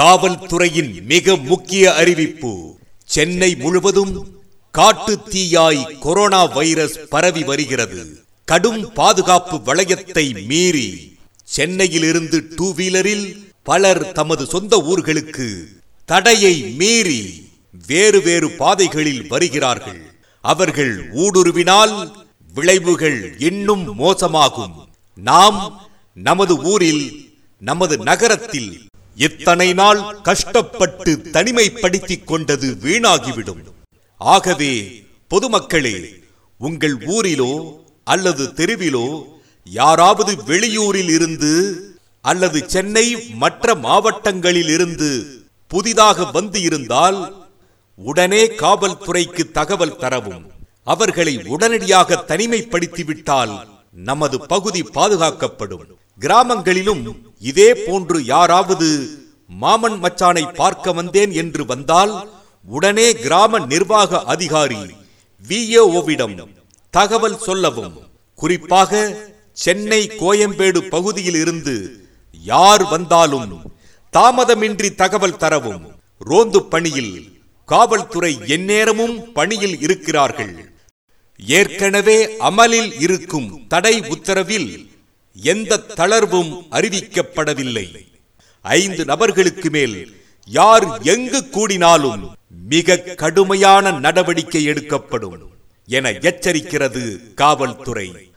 காவல்துறையின் மிக முக்கிய அறிவிப்பு. சென்னை முழுவதும் காட்டு தீயாய் கொரோனா வைரஸ் பரவி வருகிறது. கடும் பாதுகாப்பு வளையத்தை மீறி சென்னையிலிருந்து டூ வீலரில் பலர் தமது சொந்த ஊர்களுக்கு தடையை மீறி வேறு வேறு பாதைகளில் வருகிறார்கள். அவர்கள் ஊடுருவினால் விளைவுகள் இன்னும் மோசமாகும். நாம் நமது ஊரில் நமது நகரத்தில் இத்தனை நாள் கஷ்டப்பட்டு தனிமைப்படுத்திக் கொண்டது வீணாகிவிடும். ஆகவே பொதுமக்களே உங்கள் ஊரிலோ அல்லது தெருவிலோ யாராவது வெளியூரில் இருந்து அல்லது சென்னை மற்ற மாவட்டங்களில் இருந்து புதிதாக வந்து இருந்தால் உடனே காவல்துறைக்கு தகவல் தரவும். அவர்களை உடனடியாக தனிமைப்படுத்திவிட்டால் நமது பகுதி பாதுகாக்கப்படும். கிராமங்களிலும் இதே போன்று யாராவது மாமன் மச்சானை பார்க்க வந்தேன் என்று வந்தால் உடனே கிராம நிர்வாக அதிகாரி விஏஓவிடம் தகவல் சொல்லவும். குறிப்பாக சென்னை கோயம்பேடு பகுதியில் இருந்து யார் வந்தாலும் தாமதமின்றி தகவல் தரவும். ரோந்து பணியில் காவல்துறை எந்நேரமும் பணியில் இருக்கிறார்கள். ஏற்கனவே அமலில் இருக்கும் தடை உத்தரவில் எந்த தளர்வும் அறிவிக்கப்படவில்லை. ஐந்து நபர்களுக்கு மேல் யார் எங்கு கூடினாலும் மிக கடுமையான நடவடிக்கை எடுக்கப்படும் என எச்சரிக்கிறது காவல்துறை.